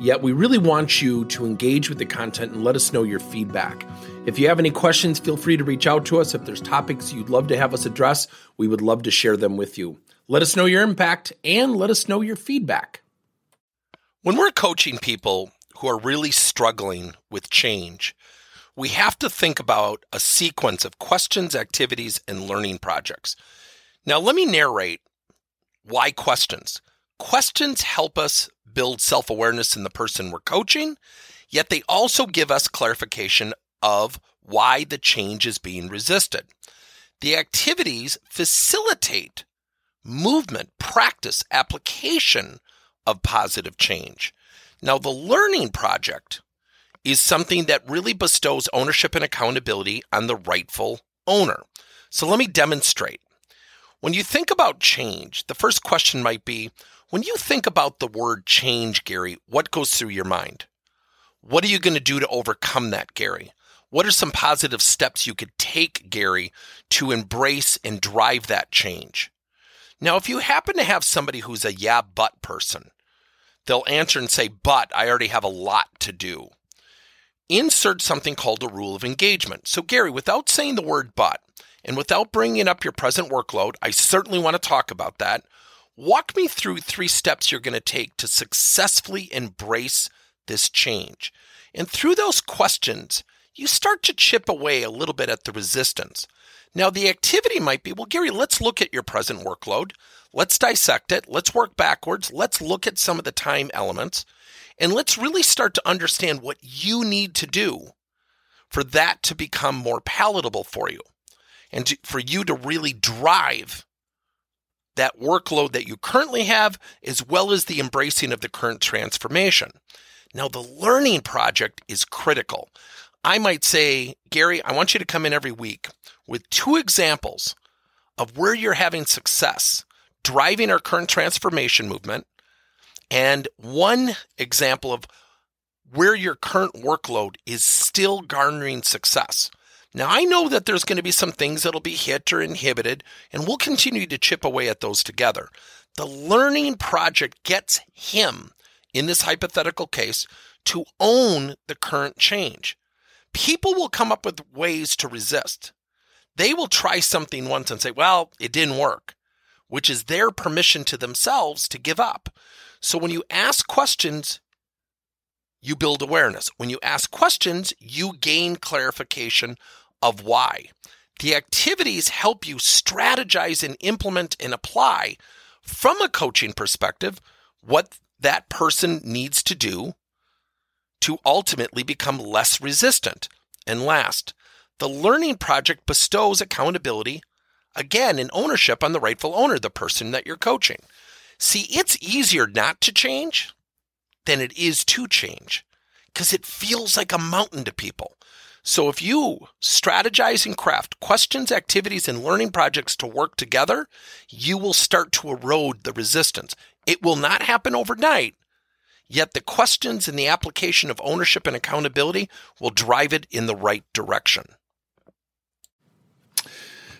Yet, we really want you to engage with the content and let us know your feedback. If you have any questions, feel free to reach out to us. If there's topics you'd love to have us address, we would love to share them with you. Let us know your impact and let us know your feedback. When we're coaching people who are really struggling with change, we have to think about a sequence of questions, activities, and learning projects. Now, let me narrate why questions. Questions help us build self awareness in the person we're coaching, yet they also give us clarification of why the change is being resisted. The activities facilitate movement, practice, application of positive change. Now, the learning project is something that really bestows ownership and accountability on the rightful owner. So let me demonstrate. When you think about change, the first question might be when you think about the word change, Gary, what goes through your mind? What are you going to do to overcome that, Gary? What are some positive steps you could take, Gary, to embrace and drive that change? Now, if you happen to have somebody who's a yeah, but person, they'll answer and say, but I already have a lot to do. Insert something called a rule of engagement. So, Gary, without saying the word but, and without bringing up your present workload, I certainly want to talk about that. Walk me through three steps you're going to take to successfully embrace this change. And through those questions, you start to chip away a little bit at the resistance. Now, the activity might be well, Gary, let's look at your present workload. Let's dissect it. Let's work backwards. Let's look at some of the time elements. And let's really start to understand what you need to do for that to become more palatable for you and to, for you to really drive that workload that you currently have, as well as the embracing of the current transformation. Now, the learning project is critical. I might say, Gary, I want you to come in every week with two examples of where you're having success driving our current transformation movement and one example of where your current workload is still garnering success. Now, I know that there's going to be some things that'll be hit or inhibited, and we'll continue to chip away at those together. The learning project gets him, in this hypothetical case, to own the current change people will come up with ways to resist. They will try something once and say, well, it didn't work, which is their permission to themselves to give up. So when you ask questions, you build awareness. When you ask questions, you gain clarification of why. The activities help you strategize and implement and apply from a coaching perspective what that person needs to do to ultimately become less resistant. And last, the learning project bestows accountability, again, and ownership on the rightful owner, the person that you're coaching. See, it's easier not to change than it is to change because it feels like a mountain to people. So if you strategize and craft questions, activities, and learning projects to work together, you will start to erode the resistance. It will not happen overnight, Yet the questions and the application of ownership and accountability will drive it in the right direction.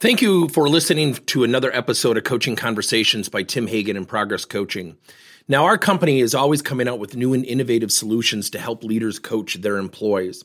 Thank you for listening to another episode of Coaching Conversations by Tim Hagen and Progress Coaching. Now, our company is always coming out with new and innovative solutions to help leaders coach their employees.